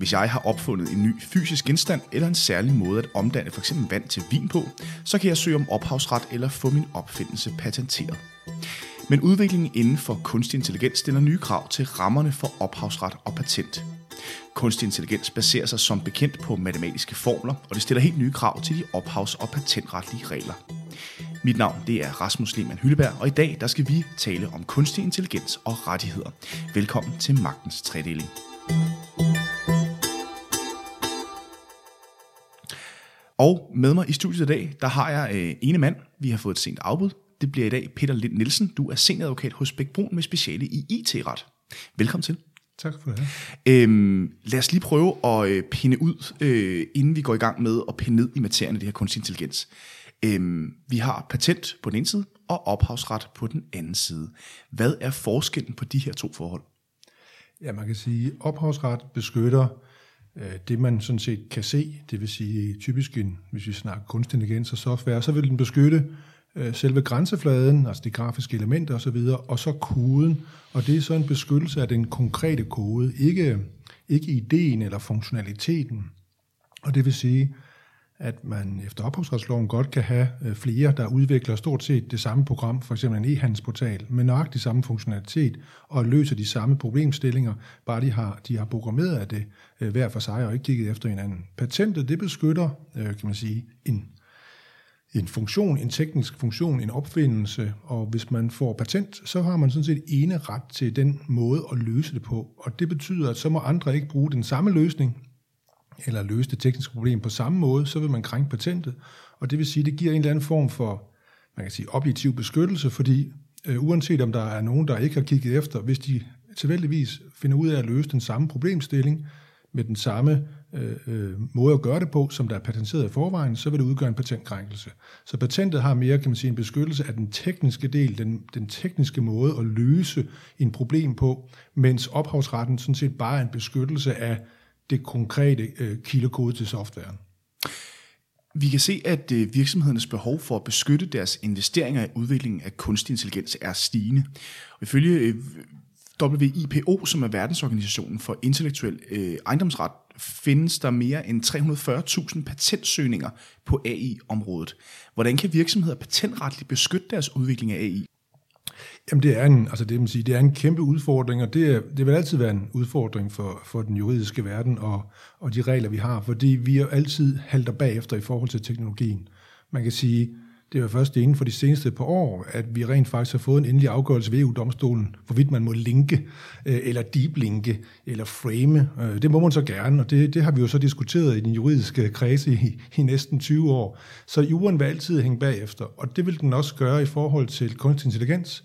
Hvis jeg har opfundet en ny fysisk genstand eller en særlig måde at omdanne f.eks. vand til vin på, så kan jeg søge om ophavsret eller få min opfindelse patenteret. Men udviklingen inden for kunstig intelligens stiller nye krav til rammerne for ophavsret og patent. Kunstig intelligens baserer sig som bekendt på matematiske formler, og det stiller helt nye krav til de ophavs- og patentretlige regler. Mit navn det er Rasmus Lehmann Hylleberg, og i dag der skal vi tale om kunstig intelligens og rettigheder. Velkommen til Magtens Tredeling. Og med mig i studiet i dag, der har jeg øh, ene mand. Vi har fået et sent afbud. Det bliver i dag Peter Lind Nielsen. Du er senioradvokat hos Bæk Brun med speciale i IT-ret. Velkommen til. Tak for det. Øhm, lad os lige prøve at øh, pinde ud, øh, inden vi går i gang med at pinde ned i materien af det her kunstig intelligens. Øhm, vi har patent på den ene side, og ophavsret på den anden side. Hvad er forskellen på de her to forhold? Ja, man kan sige, at ophavsret beskytter Øh, det, man sådan set kan se. Det vil sige typisk, en, hvis vi snakker kunstig intelligens og software, så vil den beskytte øh, selve grænsefladen, altså de grafiske elementer osv., og så koden. Og det er så en beskyttelse af den konkrete kode, ikke, ikke ideen eller funktionaliteten. Og det vil sige, at man efter ophavsretsloven godt kan have øh, flere, der udvikler stort set det samme program, for eksempel en e-handelsportal, med nøjagtig samme funktionalitet, og løser de samme problemstillinger, bare de har, de har programmeret af det øh, hver for sig, og ikke kigget efter hinanden. Patentet, det beskytter, øh, kan man sige, en, en funktion, en teknisk funktion, en opfindelse, og hvis man får patent, så har man sådan set ene ret til den måde at løse det på, og det betyder, at så må andre ikke bruge den samme løsning, eller løse det tekniske problem på samme måde, så vil man krænke patentet. Og det vil sige, at det giver en eller anden form for man kan sige, objektiv beskyttelse, fordi øh, uanset om der er nogen, der ikke har kigget efter, hvis de tilfældigvis finder ud af at løse den samme problemstilling med den samme øh, øh, måde at gøre det på, som der er patenteret i forvejen, så vil det udgøre en patentkrænkelse. Så patentet har mere, kan man sige, en beskyttelse af den tekniske del, den, den tekniske måde at løse en problem på, mens ophavsretten sådan set bare er en beskyttelse af det konkrete øh, kildekode til softwaren. Vi kan se, at øh, virksomhedernes behov for at beskytte deres investeringer i udviklingen af kunstig intelligens er stigende. Og ifølge øh, WIPO, som er verdensorganisationen for intellektuel øh, ejendomsret, findes der mere end 340.000 patentsøgninger på AI-området. Hvordan kan virksomheder patentretligt beskytte deres udvikling af AI? Jamen det er en, altså det, man sige, det er en kæmpe udfordring, og det, det vil altid være en udfordring for, for den juridiske verden og, og de regler, vi har, fordi vi jo altid halter bagefter i forhold til teknologien. Man kan sige, det er jo først inden for de seneste par år, at vi rent faktisk har fået en endelig afgørelse ved EU-domstolen, hvorvidt man må linke, øh, eller deep linke, eller frame. Øh, det må man så gerne, og det, det har vi jo så diskuteret i den juridiske kredse i, i næsten 20 år. Så jorden vil altid hænge bagefter, og det vil den også gøre i forhold til kunstig intelligens,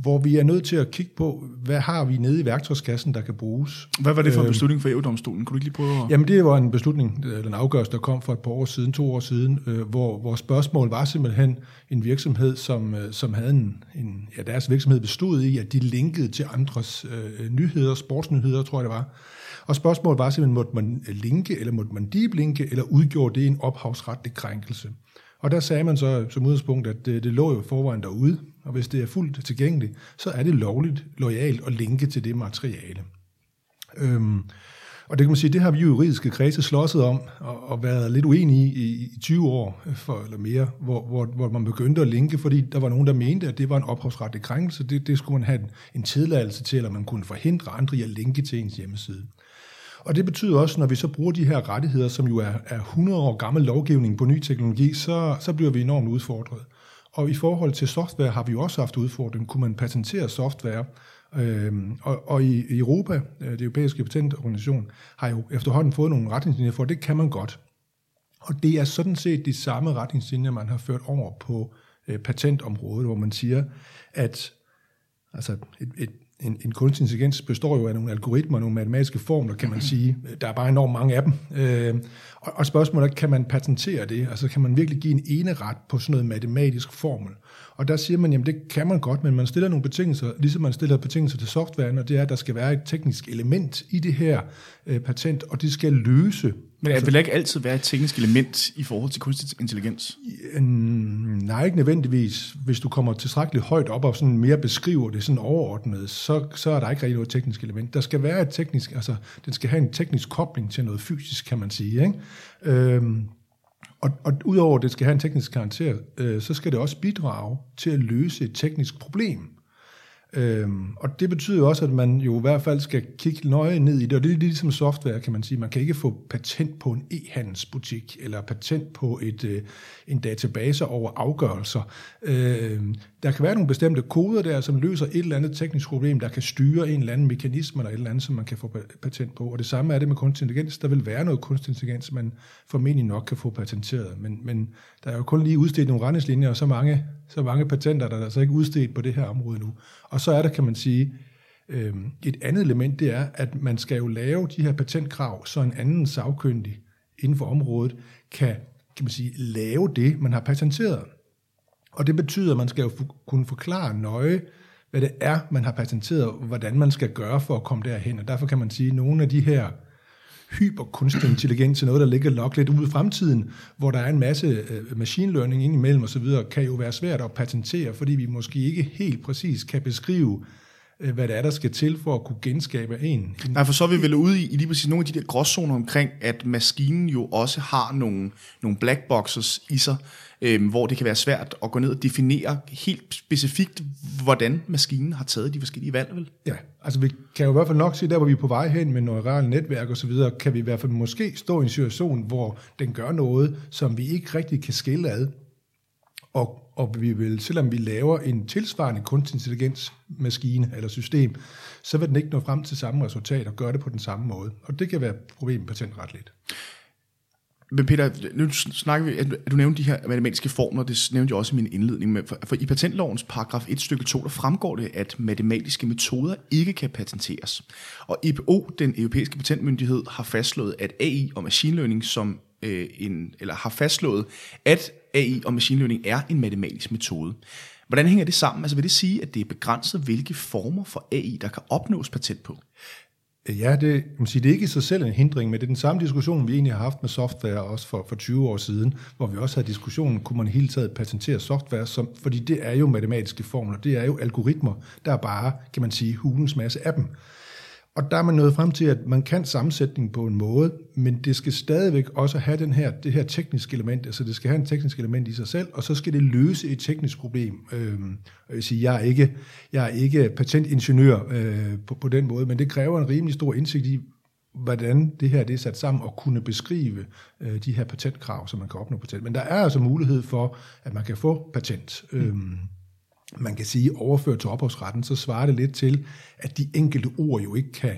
hvor vi er nødt til at kigge på, hvad har vi nede i værktøjskassen, der kan bruges. Hvad var det for en beslutning for EU-domstolen? Kunne du ikke lige prøve at... Jamen det var en beslutning, eller en afgørelse, der kom for et par år siden, to år siden, øh, hvor, hvor spørgsmålet var simpelthen en virksomhed, som, øh, som havde en, en, ja deres virksomhed bestod i, at de linkede til andres øh, nyheder, sportsnyheder, tror jeg det var. Og spørgsmålet var simpelthen, måtte man linke, eller måtte man deep linke, eller udgjorde det en ophavsretlig krænkelse? Og der sagde man så som udgangspunkt, at det, det lå jo forvejen derude, og hvis det er fuldt tilgængeligt, så er det lovligt, lojalt at linke til det materiale. Øhm, og det kan man sige, det har vi juridiske kredse slåsset om, og, og været lidt uenige i, i, i 20 år øh, for, eller mere, hvor, hvor, hvor man begyndte at linke, fordi der var nogen, der mente, at det var en ophavsretlig krænkelse. Det, det skulle man have en, en tilladelse til, eller man kunne forhindre andre i at linke til ens hjemmeside. Og det betyder også, når vi så bruger de her rettigheder, som jo er, er 100 år gammel lovgivning på ny teknologi, så, så bliver vi enormt udfordret. Og i forhold til software har vi jo også haft udfordringen. Kunne man patentere software? Øhm, og, og i Europa, øh, det europæiske patentorganisation, har jo efterhånden fået nogle retningslinjer for, det kan man godt. Og det er sådan set de samme retningslinjer, man har ført over på øh, patentområdet, hvor man siger, at altså et, et, en, en kunstig intelligens består jo af nogle algoritmer, nogle matematiske formler, kan man sige. Der er bare enormt mange af dem. Øh, og, og spørgsmålet er, kan man patentere det? Altså kan man virkelig give en ene ret på sådan noget matematisk formel? Og der siger man, jamen det kan man godt, men man stiller nogle betingelser, ligesom man stiller betingelser til softwaren, og det er, at der skal være et teknisk element i det her øh, patent, og det skal løse men det vil ikke altid være et teknisk element i forhold til kunstig intelligens? Nej, ikke nødvendigvis. Hvis du kommer tilstrækkeligt højt op og sådan mere beskriver det sådan overordnet, så, så er der ikke rigtig noget teknisk element. Der skal være et teknisk, altså den skal have en teknisk kobling til noget fysisk, kan man sige. Ikke? Øhm, og, og udover at det skal have en teknisk karakter, øh, så skal det også bidrage til at løse et teknisk problem. Øhm, og det betyder jo også, at man jo i hvert fald skal kigge nøje ned i det, og det er ligesom software, kan man sige. Man kan ikke få patent på en e-handelsbutik, eller patent på et, øh, en database over afgørelser. Øhm, der kan være nogle bestemte koder der, som løser et eller andet teknisk problem, der kan styre en eller anden mekanisme, eller et eller andet, som man kan få patent på. Og det samme er det med kunstig intelligens. Der vil være noget kunstig intelligens, man formentlig nok kan få patenteret. Men, men der er jo kun lige udstedt nogle retningslinjer, og så mange, så mange patenter, der er altså ikke udstedt på det her område nu. Og så er der, kan man sige, øhm, et andet element, det er, at man skal jo lave de her patentkrav, så en anden sagkyndig inden for området kan, kan man sige, lave det, man har patenteret. Og det betyder, at man skal jo kunne forklare nøje, hvad det er, man har patenteret, og hvordan man skal gøre for at komme derhen. Og derfor kan man sige, at nogle af de her hyperkunstig intelligens til noget, der ligger nok lidt ude i fremtiden, hvor der er en masse øh, machine learning indimellem osv., kan jo være svært at patentere, fordi vi måske ikke helt præcis kan beskrive, øh, hvad det er, der skal til for at kunne genskabe en. Nej, for så er vi vel ude i, i lige præcis nogle af de der gråzoner omkring, at maskinen jo også har nogle, nogle black boxes i sig, øh, hvor det kan være svært at gå ned og definere helt specifikt, hvordan maskinen har taget de forskellige valg, vel? Ja, altså vi kan jo i hvert fald nok se, der hvor vi er på vej hen med neurale netværk og så videre, kan vi i hvert fald måske stå i en situation, hvor den gør noget, som vi ikke rigtig kan skille ad. Og, og vi vil, selvom vi laver en tilsvarende kunstig intelligens maskine eller system, så vil den ikke nå frem til samme resultat og gøre det på den samme måde. Og det kan være et problem patentretligt. Men Peter, nu snakker vi, at du nævnte de her matematiske formler, det nævnte jeg også i min indledning, med, for, for i patentlovens paragraf 1 stykke 2, der fremgår det, at matematiske metoder ikke kan patenteres. Og EPO, den europæiske patentmyndighed, har fastslået, at AI og machine learning som øh, en, eller har fastslået, at AI og machine learning er en matematisk metode. Hvordan hænger det sammen? Altså vil det sige, at det er begrænset, hvilke former for AI, der kan opnås patent på? Ja, det, man siger, det er ikke i sig selv en hindring, men det er den samme diskussion, vi egentlig har haft med software også for, for 20 år siden, hvor vi også havde diskussionen, kunne man hele taget patentere software, som, fordi det er jo matematiske formler, det er jo algoritmer, der er bare, kan man sige, hulens masse af dem. Og der er man nået frem til, at man kan sammensætning på en måde, men det skal stadigvæk også have den her, det her tekniske element, altså det skal have en teknisk element i sig selv, og så skal det løse et teknisk problem. Øhm, jeg vil sige, jeg er ikke, jeg er ikke patentingeniør øh, på, på den måde, men det kræver en rimelig stor indsigt i, hvordan det her det er sat sammen, og kunne beskrive øh, de her patentkrav, som man kan opnå patent. Men der er altså mulighed for, at man kan få patent. Mm. Man kan sige, overført til ophavsretten, så svarer det lidt til, at de enkelte ord jo ikke kan,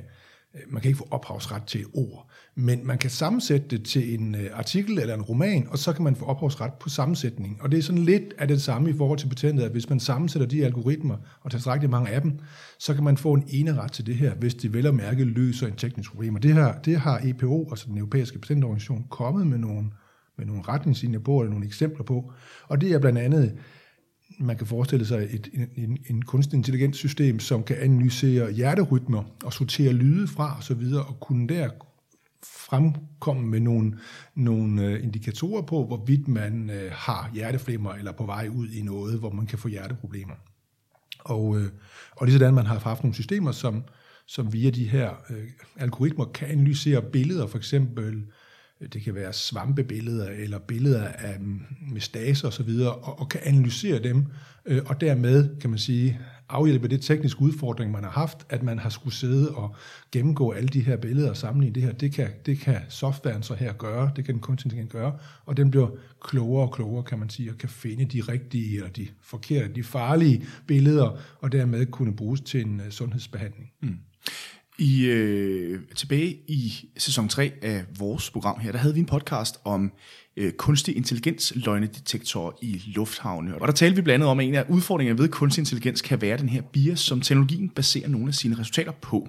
øh, man kan ikke få ophavsret til et ord, men man kan sammensætte det til en øh, artikel eller en roman, og så kan man få ophavsret på sammensætning. Og det er sådan lidt af det samme i forhold til patentet, at hvis man sammensætter de algoritmer, og tager tilstrækkeligt mange af dem, så kan man få en eneret til det her, hvis det vel og mærke løser en teknisk problem. Og det, her, det har EPO, altså den europæiske patentorganisation, kommet med nogle, med nogle retningslinjer på, eller nogle eksempler på. Og det er blandt andet man kan forestille sig et, en, en, en kunstig intelligent system, som kan analysere hjerterytmer og sortere lyde fra osv., og, og kunne der fremkomme med nogle, nogle øh, indikatorer på, hvorvidt man øh, har hjerteflimmer eller på vej ud i noget, hvor man kan få hjerteproblemer. Og, øh, og lige sådan man har haft nogle systemer, som, som via de her øh, algoritmer kan analysere billeder, for eksempel det kan være svampebilleder eller billeder af mm, mestaser osv., og, og kan analysere dem, øh, og dermed, kan man sige, afhjælpe det tekniske udfordring, man har haft, at man har skulle sidde og gennemgå alle de her billeder og sammenligne det her. Det kan, det kan softwaren så her gøre, det kan den kunstig intelligens gøre, og den bliver klogere og klogere, kan man sige, og kan finde de rigtige eller de forkerte, de farlige billeder, og dermed kunne bruges til en øh, sundhedsbehandling. Mm. I, øh, tilbage i sæson 3 af vores program her, der havde vi en podcast om øh, kunstig intelligens løgnedetektorer i lufthavne. Og der talte vi blandt andet om, at en af udfordringerne ved kunstig intelligens kan være den her bias, som teknologien baserer nogle af sine resultater på.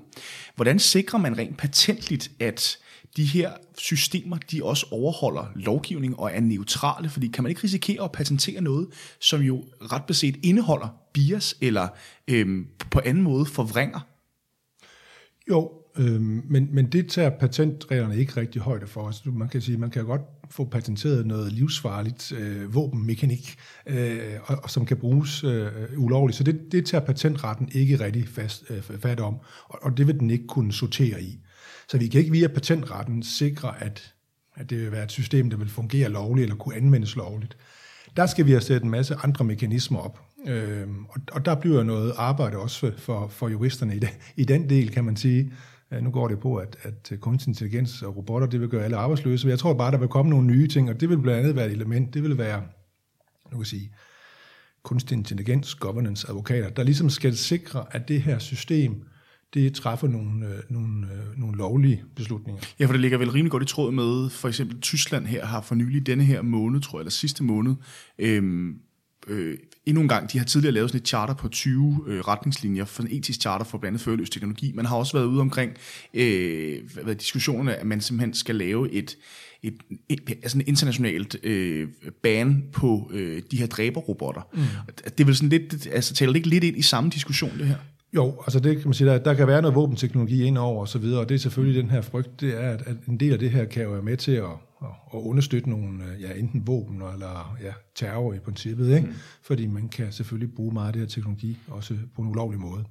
Hvordan sikrer man rent patentligt, at de her systemer, de også overholder lovgivning og er neutrale, fordi kan man ikke risikere at patentere noget, som jo ret beset indeholder bias eller øhm, på anden måde forvrænger jo, øh, men, men det tager patentreglerne ikke rigtig højde for. Altså, man kan sige, man kan godt få patenteret noget livsfarligt øh, våbenmekanik, øh, og, og som kan bruges øh, ulovligt. Så det, det tager patentretten ikke rigtig fast, øh, fat om, og, og det vil den ikke kunne sortere i. Så vi kan ikke via patentretten sikre, at, at det vil være et system, der vil fungere lovligt eller kunne anvendes lovligt. Der skal vi have sat en masse andre mekanismer op, Øh, og, og der bliver noget arbejde også for, for juristerne i, det, i den del, kan man sige. Øh, nu går det på, at, at øh, kunstig intelligens og robotter, det vil gøre alle arbejdsløse. Men jeg tror bare, der vil komme nogle nye ting, og det vil blandt andet være et element. Det vil være, nu kan sige, kunstig intelligens, governance, advokater, der ligesom skal sikre, at det her system, det træffer nogle, øh, nogle, øh, nogle lovlige beslutninger. Ja, for det ligger vel rimelig godt i tråd med, for eksempel Tyskland her har for nylig denne her måned, tror jeg, eller sidste måned, øhm, øh, endnu en gang, de har tidligere lavet sådan et charter på 20 øh, retningslinjer for en etisk charter for blandt andet førløs teknologi. Man har også været ude omkring øh, hvad, diskussionerne, at man simpelthen skal lave et, et, et altså en internationalt øh, ban på øh, de her dræberrobotter. Mm. Det er vel sådan lidt, altså taler det ikke lidt ind i samme diskussion, det her? Jo, altså det kan man sige, der, der kan være noget våbenteknologi ind over og så videre, og det er selvfølgelig den her frygt, det er, at, at en del af det her kan jo være med til at, at, understøtte nogle, ja, enten våben eller ja, terror i princippet, ikke? Mm. fordi man kan selvfølgelig bruge meget af det her teknologi, også på en ulovlig måde.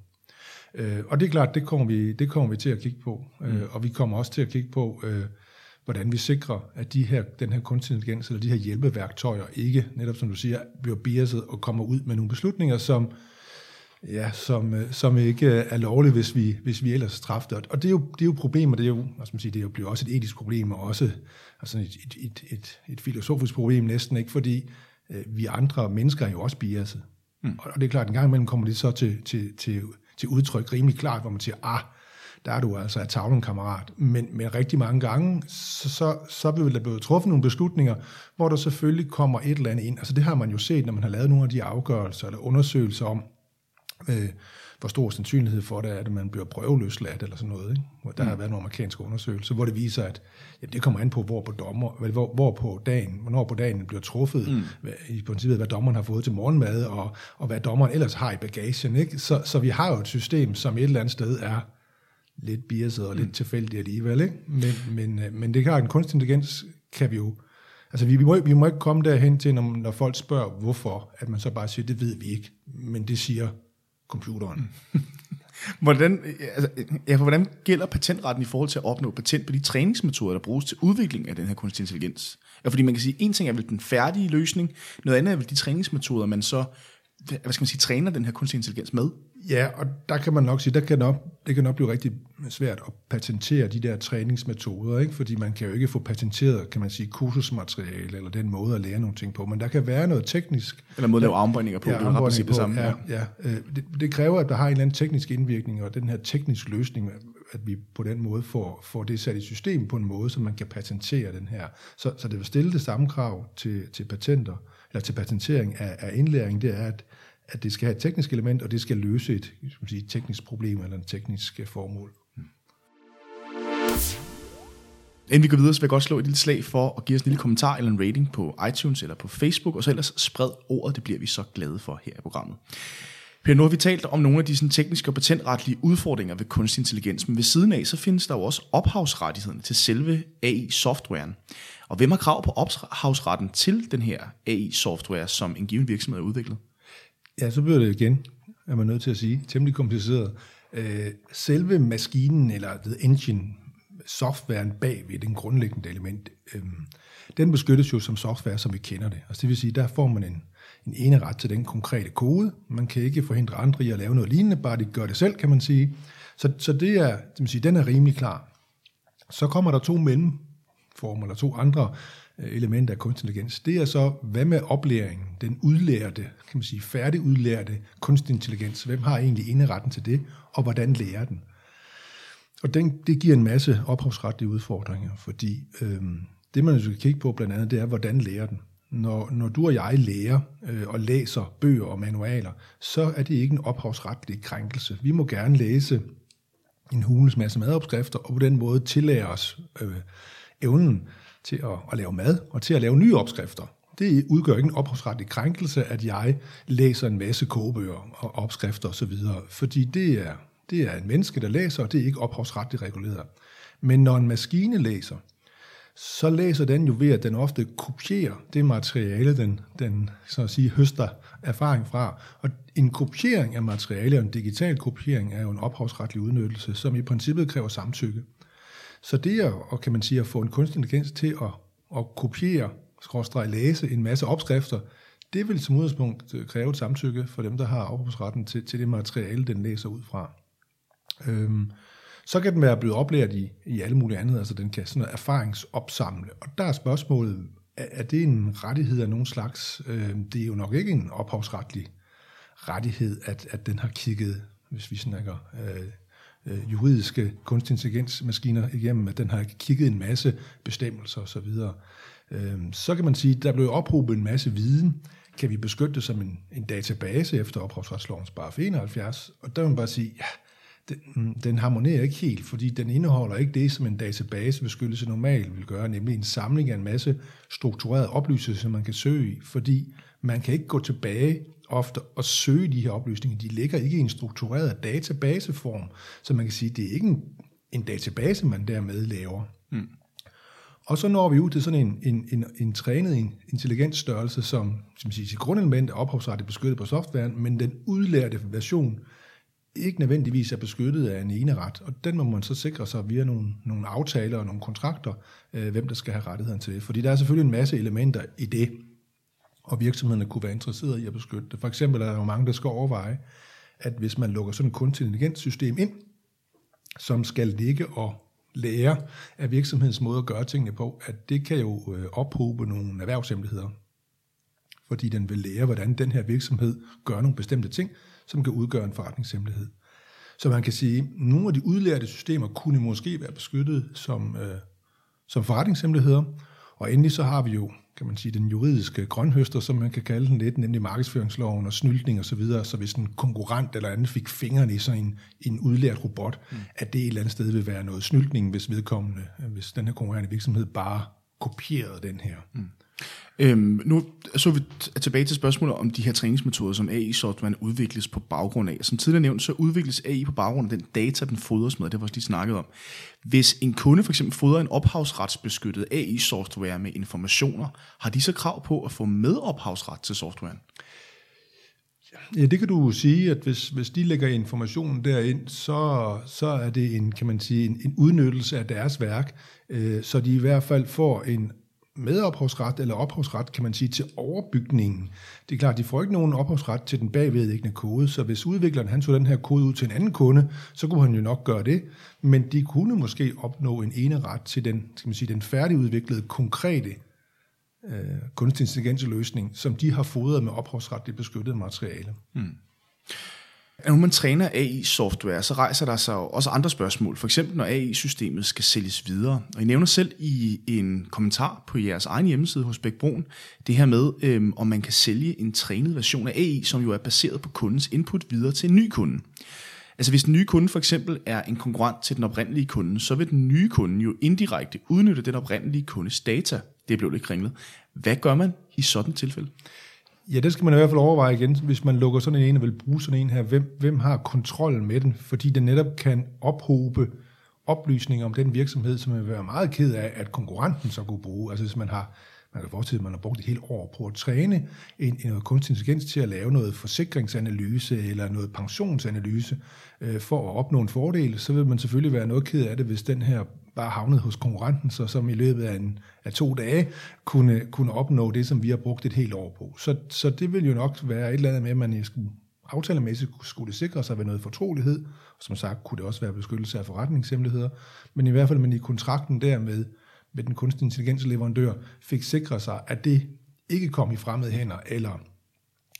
Øh, og det er klart, det kommer vi, det kommer vi til at kigge på, øh, mm. og vi kommer også til at kigge på, øh, hvordan vi sikrer, at de her, den her kunstig intelligens, eller de her hjælpeværktøjer, ikke, netop som du siger, bliver biaset og kommer ud med nogle beslutninger, som ja, som, øh, som ikke er lovligt, hvis vi, hvis vi ellers træffer det. Og det er jo, det er jo problemer, det er jo, skal man sige, det er jo bliver også et etisk problem, og også altså et, et, et, et, et filosofisk problem næsten, ikke? fordi øh, vi andre mennesker er jo også biaset. Mm. Og det er klart, at en gang imellem kommer det så til, til, til, til udtryk rimelig klart, hvor man siger, ah, der er du altså af tavlen, kammerat. Men, men rigtig mange gange, så, så, så vil der blive truffet nogle beslutninger, hvor der selvfølgelig kommer et eller andet ind. Altså det har man jo set, når man har lavet nogle af de afgørelser eller undersøgelser om, øh, hvor stor sandsynlighed for det er, at man bliver prøveløsladt eller sådan noget. Ikke? Hvor der mm. har været nogle amerikanske undersøgelser, hvor det viser, at ja, det kommer an på, hvor på, dommer, hvor, hvor på dagen, hvornår på dagen bliver truffet, mm. hvad, i princippet, hvad dommeren har fået til morgenmad, og, og hvad dommeren ellers har i bagagen. Ikke? Så, så vi har jo et system, som et eller andet sted er lidt biaset og mm. lidt tilfældigt alligevel. Ikke? Men, men, øh, men det klart, en kunstig intelligens kan vi jo Altså, vi, vi, må, vi må ikke komme derhen til, når, når folk spørger, hvorfor, at man så bare siger, det ved vi ikke. Men det siger computeren. hvordan, altså, ja, for hvordan gælder patentretten i forhold til at opnå patent på de træningsmetoder, der bruges til udvikling af den her kunstig intelligens? Ja, fordi man kan sige, en ting er vel den færdige løsning, noget andet er vel de træningsmetoder, man så hvad skal man sige, træner den her kunstig intelligens med? Ja, og der kan man nok sige, der kan nok, det kan nok blive rigtig svært at patentere de der træningsmetoder, ikke? fordi man kan jo ikke få patenteret, kan man sige, kursusmateriale eller den måde at lære nogle ting på, men der kan være noget teknisk. Eller måde at lave armbøjninger på, ja, det har det samme. Ja, ja. Øh, det, det kræver, at der har en eller anden teknisk indvirkning, og den her teknisk løsning, at vi på den måde får, får det sat i system på en måde, så man kan patentere den her. Så, så det vil stille det samme krav til, til patenter, eller til patentering af, af indlæring, det er, at, at det skal have et teknisk element, og det skal løse et skal sige, et teknisk problem eller en teknisk øh, formål. Mm. Inden vi går videre, så vil jeg godt slå et lille slag for at give os en lille kommentar eller en rating på iTunes eller på Facebook, og så ellers spred ordet, det bliver vi så glade for her i programmet. Per, nu har vi talt om nogle af de sådan, tekniske og patentretlige udfordringer ved kunstig intelligens, men ved siden af, så findes der jo også ophavsrettighederne til selve AI-softwaren. Og hvem har krav på ophavsretten til den her AI-software, som en given virksomhed har udviklet? Ja, så bliver det igen, er man nødt til at sige, temmelig kompliceret. Øh, selve maskinen, eller the engine, softwaren bagved, den grundlæggende element, øh, den beskyttes jo som software, som vi kender det. Altså det vil sige, der får man en, en ene ret til den konkrete kode. Man kan ikke forhindre andre i at lave noget lignende, bare de gør det selv, kan man sige. Så, så det er, det vil sige, den er rimelig klar. Så kommer der to mellemformer, eller to andre Øh, element elementer af kunstig intelligens. Det er så, hvad med oplæringen, den udlærte, kan man sige, færdigudlærte kunstig intelligens. Hvem har egentlig inderetten til det, og hvordan lærer den? Og den, det giver en masse ophavsretlige udfordringer, fordi øhm, det man skal kigge på blandt andet, det er, hvordan lærer den. Når, når du og jeg lærer øh, og læser bøger og manualer, så er det ikke en ophavsretlig krænkelse. Vi må gerne læse en hulens masse madopskrifter, og på den måde tillære os øh, evnen til at, at lave mad og til at lave nye opskrifter. Det udgør ikke en ophavsretlig krænkelse, at jeg læser en masse kogebøger og opskrifter osv., fordi det er, det er en menneske, der læser, og det er ikke ophavsretligt reguleret. Men når en maskine læser, så læser den jo ved, at den ofte kopierer det materiale, den, den så at sige, høster erfaring fra. Og en kopiering af materiale, og en digital kopiering, er jo en ophavsretlig udnyttelse, som i princippet kræver samtykke. Så det at, og kan man sige, at få en kunstig intelligens til at, at kopiere, skråstrege læse en masse opskrifter, det vil som udgangspunkt øh, kræve et samtykke for dem, der har ophavsretten til, til det materiale, den læser ud fra. Øhm, så kan den være blevet oplært i, i alle mulige andre, altså den kan sådan noget erfaringsopsamle. Og der er spørgsmålet, er, er det en rettighed af nogen slags? Øhm, det er jo nok ikke en ophavsretlig rettighed, at, at den har kigget, hvis vi snakker øh, øh, juridiske kunstig intelligensmaskiner igennem, at den har kigget en masse bestemmelser osv. Øh, så kan man sige, at der blev ophobet en masse viden. Kan vi beskytte det som en, en database efter ophavsretslovens bare 71? Og der vil man bare sige, ja, den, den harmonerer ikke helt, fordi den indeholder ikke det, som en databasebeskyttelse normalt vil gøre, nemlig en samling af en masse strukturerede oplysninger, som man kan søge i, fordi man kan ikke gå tilbage ofte og søge de her oplysninger. De ligger ikke i en struktureret databaseform, så man kan sige, det er ikke en, en database, man dermed laver. Mm. Og så når vi ud til sådan en, en, en, en trænet en intelligensstørrelse, som, som siger, sit grundelement er ophavsrettet beskyttet på softwaren, men den udlærte version ikke nødvendigvis er beskyttet af en ene ret, og den må man så sikre sig via nogle, nogle aftaler og nogle kontrakter, øh, hvem der skal have rettigheden til det. Fordi der er selvfølgelig en masse elementer i det, og virksomhederne kunne være interesserede i at beskytte det. For eksempel er der jo mange, der skal overveje, at hvis man lukker sådan et kunstig intelligenssystem ind, som skal ligge og lære af virksomhedens måde at gøre tingene på, at det kan jo øh, ophobe nogle erhvervshemmeligheder. Fordi den vil lære, hvordan den her virksomhed gør nogle bestemte ting, som kan udgøre en forretningshemmelighed. Så man kan sige, at nogle af de udlærte systemer kunne måske være beskyttet som, øh, som forretningshemmeligheder, og endelig så har vi jo, kan man sige, den juridiske grønhøster, som man kan kalde den lidt, nemlig markedsføringsloven og snyltning osv., så, videre, så hvis en konkurrent eller andet fik fingrene i sådan en, en udlært robot, mm. at det et eller andet sted vil være noget snyltning, hvis vedkommende, hvis den her konkurrerende virksomhed bare kopierede den her. Mm. Øhm, nu så vi tilbage til spørgsmålet om de her træningsmetoder, som AI-softwaren udvikles på baggrund af. Som tidligere nævnt, så udvikles AI på baggrund af den data, den fodres med. Det var også lige snakket om. Hvis en kunde for eksempel fodrer en ophavsretsbeskyttet AI-software med informationer, har de så krav på at få med ophavsret til softwaren? Ja, det kan du sige, at hvis, hvis de lægger informationen derind, så, så er det en, kan man sige, en, en udnyttelse af deres værk, øh, så de i hvert fald får en medophavsret eller ophavsret, kan man sige, til overbygningen. Det er klart, de får ikke nogen ophavsret til den bagvedliggende kode, så hvis udvikleren han tog den her kode ud til en anden kunde, så kunne han jo nok gøre det, men de kunne måske opnå en ene ret til den, skal man sige, den færdigudviklede, konkrete øh, kunstig intelligensløsning, som de har fodret med ophavsretligt beskyttet materiale. Hmm. Når man træner AI-software, så rejser der sig også andre spørgsmål. For eksempel når AI-systemet skal sælges videre. Og I nævner selv i en kommentar på jeres egen hjemmeside hos Bækbroen, det her med, øhm, om man kan sælge en trænet version af AI, som jo er baseret på kundens input videre til en ny kunde. Altså hvis den nye kunde for eksempel er en konkurrent til den oprindelige kunde, så vil den nye kunde jo indirekte udnytte den oprindelige kundes data. Det blev lidt kringlet. Hvad gør man i sådan et tilfælde? Ja, det skal man i hvert fald overveje igen, hvis man lukker sådan en og vil bruge sådan en her. Hvem, hvem har kontrollen med den? Fordi den netop kan ophobe oplysninger om den virksomhed, som vil være meget ked af, at konkurrenten så kunne bruge. Altså hvis man har, man kan forestille, at man har brugt et helt år på at træne en, en kunstig intelligens til at lave noget forsikringsanalyse eller noget pensionsanalyse øh, for at opnå en fordel, så vil man selvfølgelig være noget ked af det, hvis den her var havnet hos konkurrenten, så som i løbet af, en, af to dage kunne, kunne opnå det, som vi har brugt et helt år på. Så, så det vil jo nok være et eller andet med, at man skulle aftalemæssigt skulle det sikre sig ved noget fortrolighed, og som sagt kunne det også være beskyttelse af forretningshemmeligheder, men i hvert fald man i kontrakten dermed med den kunstig intelligensleverandør fik sikret sig, at det ikke kom i fremmede hænder, eller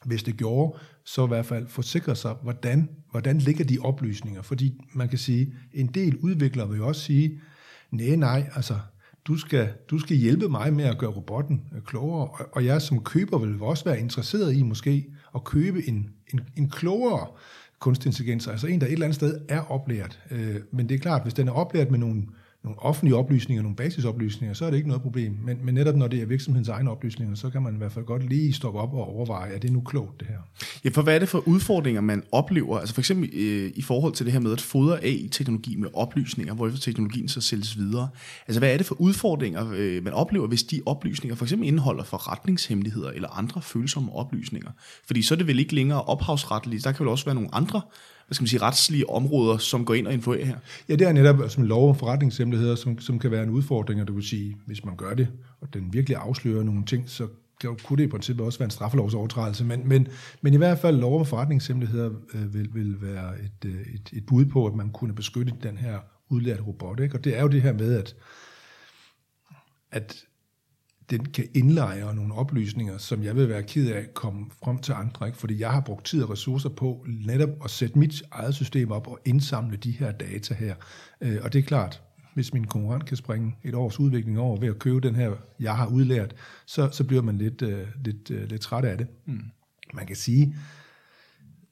hvis det gjorde, så i hvert fald forsikre sig, hvordan, hvordan ligger de oplysninger. Fordi man kan sige, en del udviklere vil jo også sige, nej, nej, altså, du skal, du skal hjælpe mig med at gøre robotten øh, klogere, og, og jeg som køber vil også være interesseret i måske at købe en, en, en klogere kunstig intelligens, altså en, der et eller andet sted er oplært. Øh, men det er klart, hvis den er oplært med nogle nogle offentlige oplysninger, nogle basisoplysninger, så er det ikke noget problem. Men, men netop når det er virksomhedens egne oplysninger, så kan man i hvert fald godt lige stoppe op og overveje, er det nu klogt det her? Ja, for hvad er det for udfordringer, man oplever? Altså for eksempel øh, i forhold til det her med at fodre AI-teknologi med oplysninger, hvorefter teknologien så sælges videre. Altså hvad er det for udfordringer, øh, man oplever, hvis de oplysninger for eksempel indeholder forretningshemmeligheder eller andre følsomme oplysninger? Fordi så er det vel ikke længere ophavsretligt. Der kan vel også være nogle andre hvad skal man sige, retslige områder, som går ind og influerer her? Ja, det er netop som lov om forretningshemmeligheder, som, som kan være en udfordring, og det vil sige, hvis man gør det, og den virkelig afslører nogle ting, så kunne det i princippet også være en straffelovsovertrædelse, men, men, men i hvert fald lov om forretningshemmeligheder øh, vil, vil være et, øh, et, et bud på, at man kunne beskytte den her udlærte robot. Ikke? Og det er jo det her med, at, at den kan indlejre nogle oplysninger, som jeg vil være ked af at komme frem til andre, ikke? fordi jeg har brugt tid og ressourcer på netop at sætte mit eget system op og indsamle de her data her. Øh, og det er klart, hvis min konkurrent kan springe et års udvikling over ved at købe den her, jeg har udlært, så, så bliver man lidt, uh, lidt, uh, lidt træt af det. Mm. Man kan sige,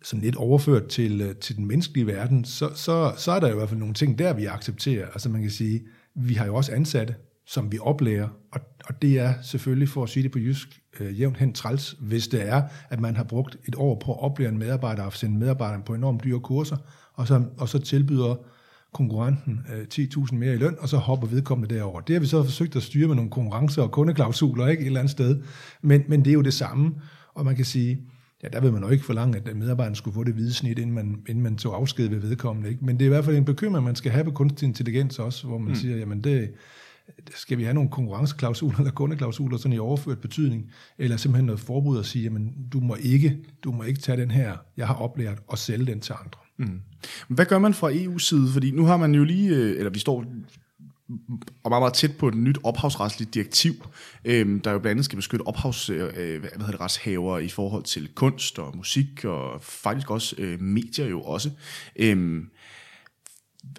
sådan lidt overført til, til den menneskelige verden, så, så, så er der i hvert fald nogle ting der, vi accepterer. Altså man kan sige, vi har jo også ansatte, som vi oplærer, og, og det er selvfølgelig, for at sige det på jysk, øh, jævnt hen træls, hvis det er, at man har brugt et år på at oplære en medarbejder og sende medarbejderen på enormt dyre kurser, og så, og så tilbyder konkurrenten øh, 10.000 mere i løn, og så hopper vedkommende derover. Det har vi så forsøgt at styre med nogle konkurrencer og kundeklausuler, ikke et eller andet sted. Men, men det er jo det samme, og man kan sige, ja, der vil man jo ikke forlange, at medarbejderen skulle få det hvide snit, inden man, inden man tog afsked ved vedkommende. Ikke? Men det er i hvert fald en bekymring, man skal have på kunstig intelligens også, hvor man mm. siger, jamen det, skal vi have nogle konkurrenceklausuler eller kundeklausuler sådan i overført betydning, eller simpelthen noget forbud at sige, jamen du må ikke, du må ikke tage den her, jeg har oplært, og sælge den til andre. Mm. Hvad gør man fra EU's side? Fordi nu har man jo lige, øh, eller vi står og meget, meget tæt på et nyt ophavsretsligt direktiv, øh, der jo blandt andet skal beskytte ophavs, øh, øh, hvad hedder det, retshaver i forhold til kunst og musik, og faktisk også øh, medier jo også. Øh,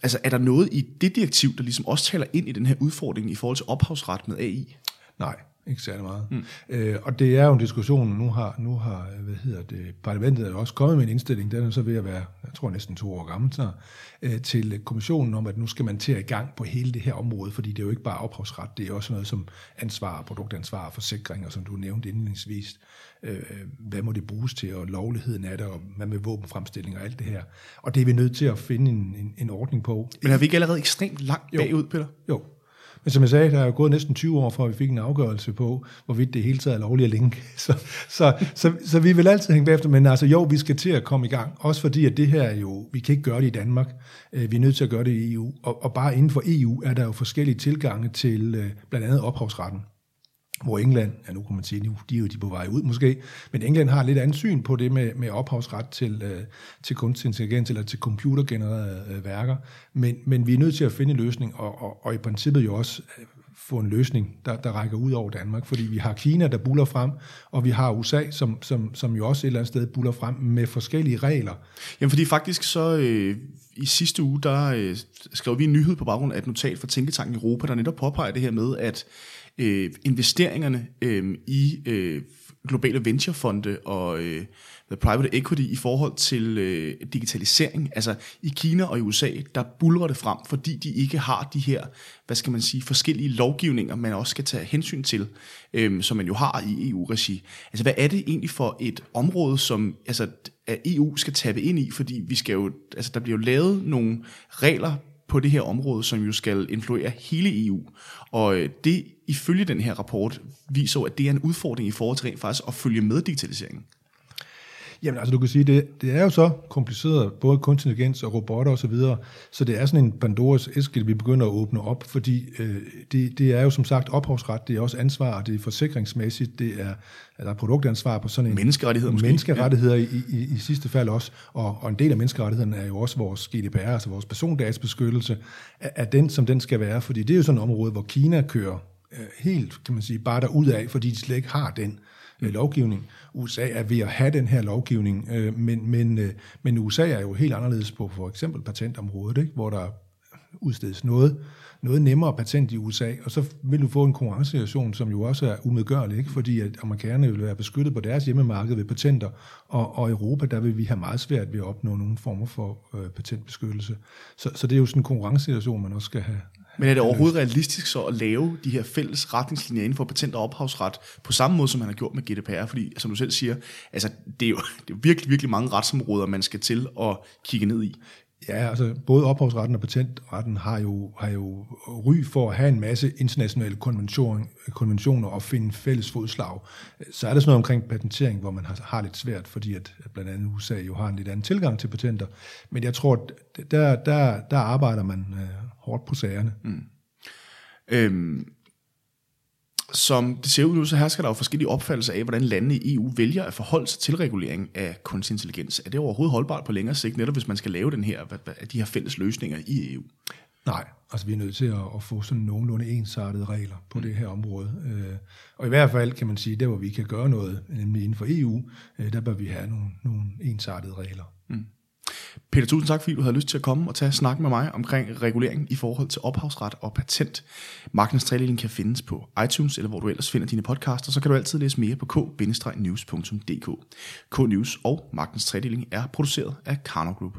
altså, er der noget i det direktiv, der ligesom også taler ind i den her udfordring i forhold til ophavsret med AI? Nej, ikke særlig meget. Mm. Øh, og det er jo en diskussion, nu har, nu har hvad hedder det, parlamentet er også kommet med en indstilling, den er så ved at være, jeg tror næsten to år gammel, så, øh, til kommissionen om, at nu skal man til at i gang på hele det her område, fordi det er jo ikke bare ophavsret, det er også noget som ansvar, produktansvar, forsikringer, som du nævnte indledningsvis. Øh, hvad må det bruges til, og lovligheden af det, og hvad med våbenfremstilling og alt det her. Og det er vi nødt til at finde en, en, en ordning på. Men er vi ikke allerede ekstremt langt bagud, Peter? Jo, men som jeg sagde, der er jo gået næsten 20 år, før vi fik en afgørelse på, hvorvidt det hele taget er lovligt at linke. Så, så, så, så vi vil altid hænge bagefter, men altså jo, vi skal til at komme i gang. Også fordi, at det her jo, vi kan ikke gøre det i Danmark. Øh, vi er nødt til at gøre det i EU. Og, og bare inden for EU er der jo forskellige tilgange til øh, blandt andet ophavsretten hvor England, ja nu kan man sige, nu de er jo de på vej ud måske, men England har lidt andet syn på det med, med ophavsret til, øh, til kunstig intelligens eller til computergenererede øh, værker, men, men vi er nødt til at finde en løsning, og, og, og i princippet jo også øh, få en løsning, der, der rækker ud over Danmark, fordi vi har Kina, der buller frem, og vi har USA, som, som, som jo også et eller andet sted buller frem med forskellige regler. Jamen fordi faktisk så øh, i sidste uge, der øh, skrev vi en nyhed på baggrund af et notat fra Tænketanken Europa, der netop påpeger det her med, at øh, investeringerne øh, i øh, globale venturefonde og øh, private equity i forhold til øh, digitalisering. Altså i Kina og i USA, der bulrer det frem, fordi de ikke har de her, hvad skal man sige, forskellige lovgivninger, man også skal tage hensyn til, øh, som man jo har i EU-regi. Altså hvad er det egentlig for et område, som altså, at EU skal tabe ind i, fordi vi skal jo, altså, der bliver jo lavet nogle regler på det her område, som jo skal influere hele EU. Og øh, det ifølge den her rapport viser at det er en udfordring i forhold til rent faktisk at følge med digitaliseringen. Jamen altså, du kan sige, det, det er jo så kompliceret, både kunstig intelligens og robotter osv., så, videre, så det er sådan en Pandoras æske, vi begynder at åbne op, fordi øh, det, det er jo som sagt ophavsret, det er også ansvar, det er forsikringsmæssigt, det er, der er produktansvar på sådan en... Menneskerettigheder måske. Menneskerettigheder ja. i, i, i sidste fald også, og, og en del af menneskerettighederne er jo også vores GDPR, altså vores persondatatsbeskyttelse, er, er den, som den skal være, fordi det er jo sådan et område, hvor Kina kører øh, helt, kan man sige, bare derud af, fordi de slet ikke har den øh, lovgivning. USA er ved at have den her lovgivning, øh, men, men, øh, men USA er jo helt anderledes på for eksempel patentområdet, ikke? hvor der udstedes noget, noget nemmere patent i USA, og så vil du få en konkurrencesituation, som jo også er umedgørlig, ikke? fordi at amerikanerne vil være beskyttet på deres hjemmemarked ved patenter, og, og Europa, der vil vi have meget svært ved at opnå nogle former for øh, patentbeskyttelse. Så, så det er jo sådan en konkurrencesituation, man også skal have, men er det overhovedet realistisk så at lave de her fælles retningslinjer inden for patent- og ophavsret på samme måde, som man har gjort med GDPR? Fordi, som du selv siger, altså, det, er jo, det er jo virkelig, virkelig mange retsområder, man skal til at kigge ned i. Ja, altså både ophavsretten og patentretten har jo, har jo ry for at have en masse internationale konventioner, konventioner og finde fælles fodslag. Så er der sådan noget omkring patentering, hvor man har, har lidt svært, fordi at, at blandt andet USA jo har en lidt anden tilgang til patenter. Men jeg tror, der, der, der arbejder man øh, hårdt på sagerne. Mm. Øhm, som det ser ud nu, så hersker der jo forskellige opfattelser af, hvordan landene i EU vælger at forholde sig til regulering af kunstig intelligens. Er det overhovedet holdbart på længere sigt, netop hvis man skal lave den her, de her fælles løsninger i EU? Nej, altså vi er nødt til at, at få sådan nogenlunde ensartede regler på det her område. Øh, og i hvert fald kan man sige, der hvor vi kan gøre noget, nemlig inden for EU, øh, der bør vi have nogle, nogle ensartede regler. Mm. Peter, tusind tak, fordi du havde lyst til at komme og tage snak med mig omkring regulering i forhold til ophavsret og patent. Magtens Trædeling kan findes på iTunes, eller hvor du ellers finder dine podcaster, så kan du altid læse mere på k-news.dk. K-News og Magtens Trædeling er produceret af Karno Group.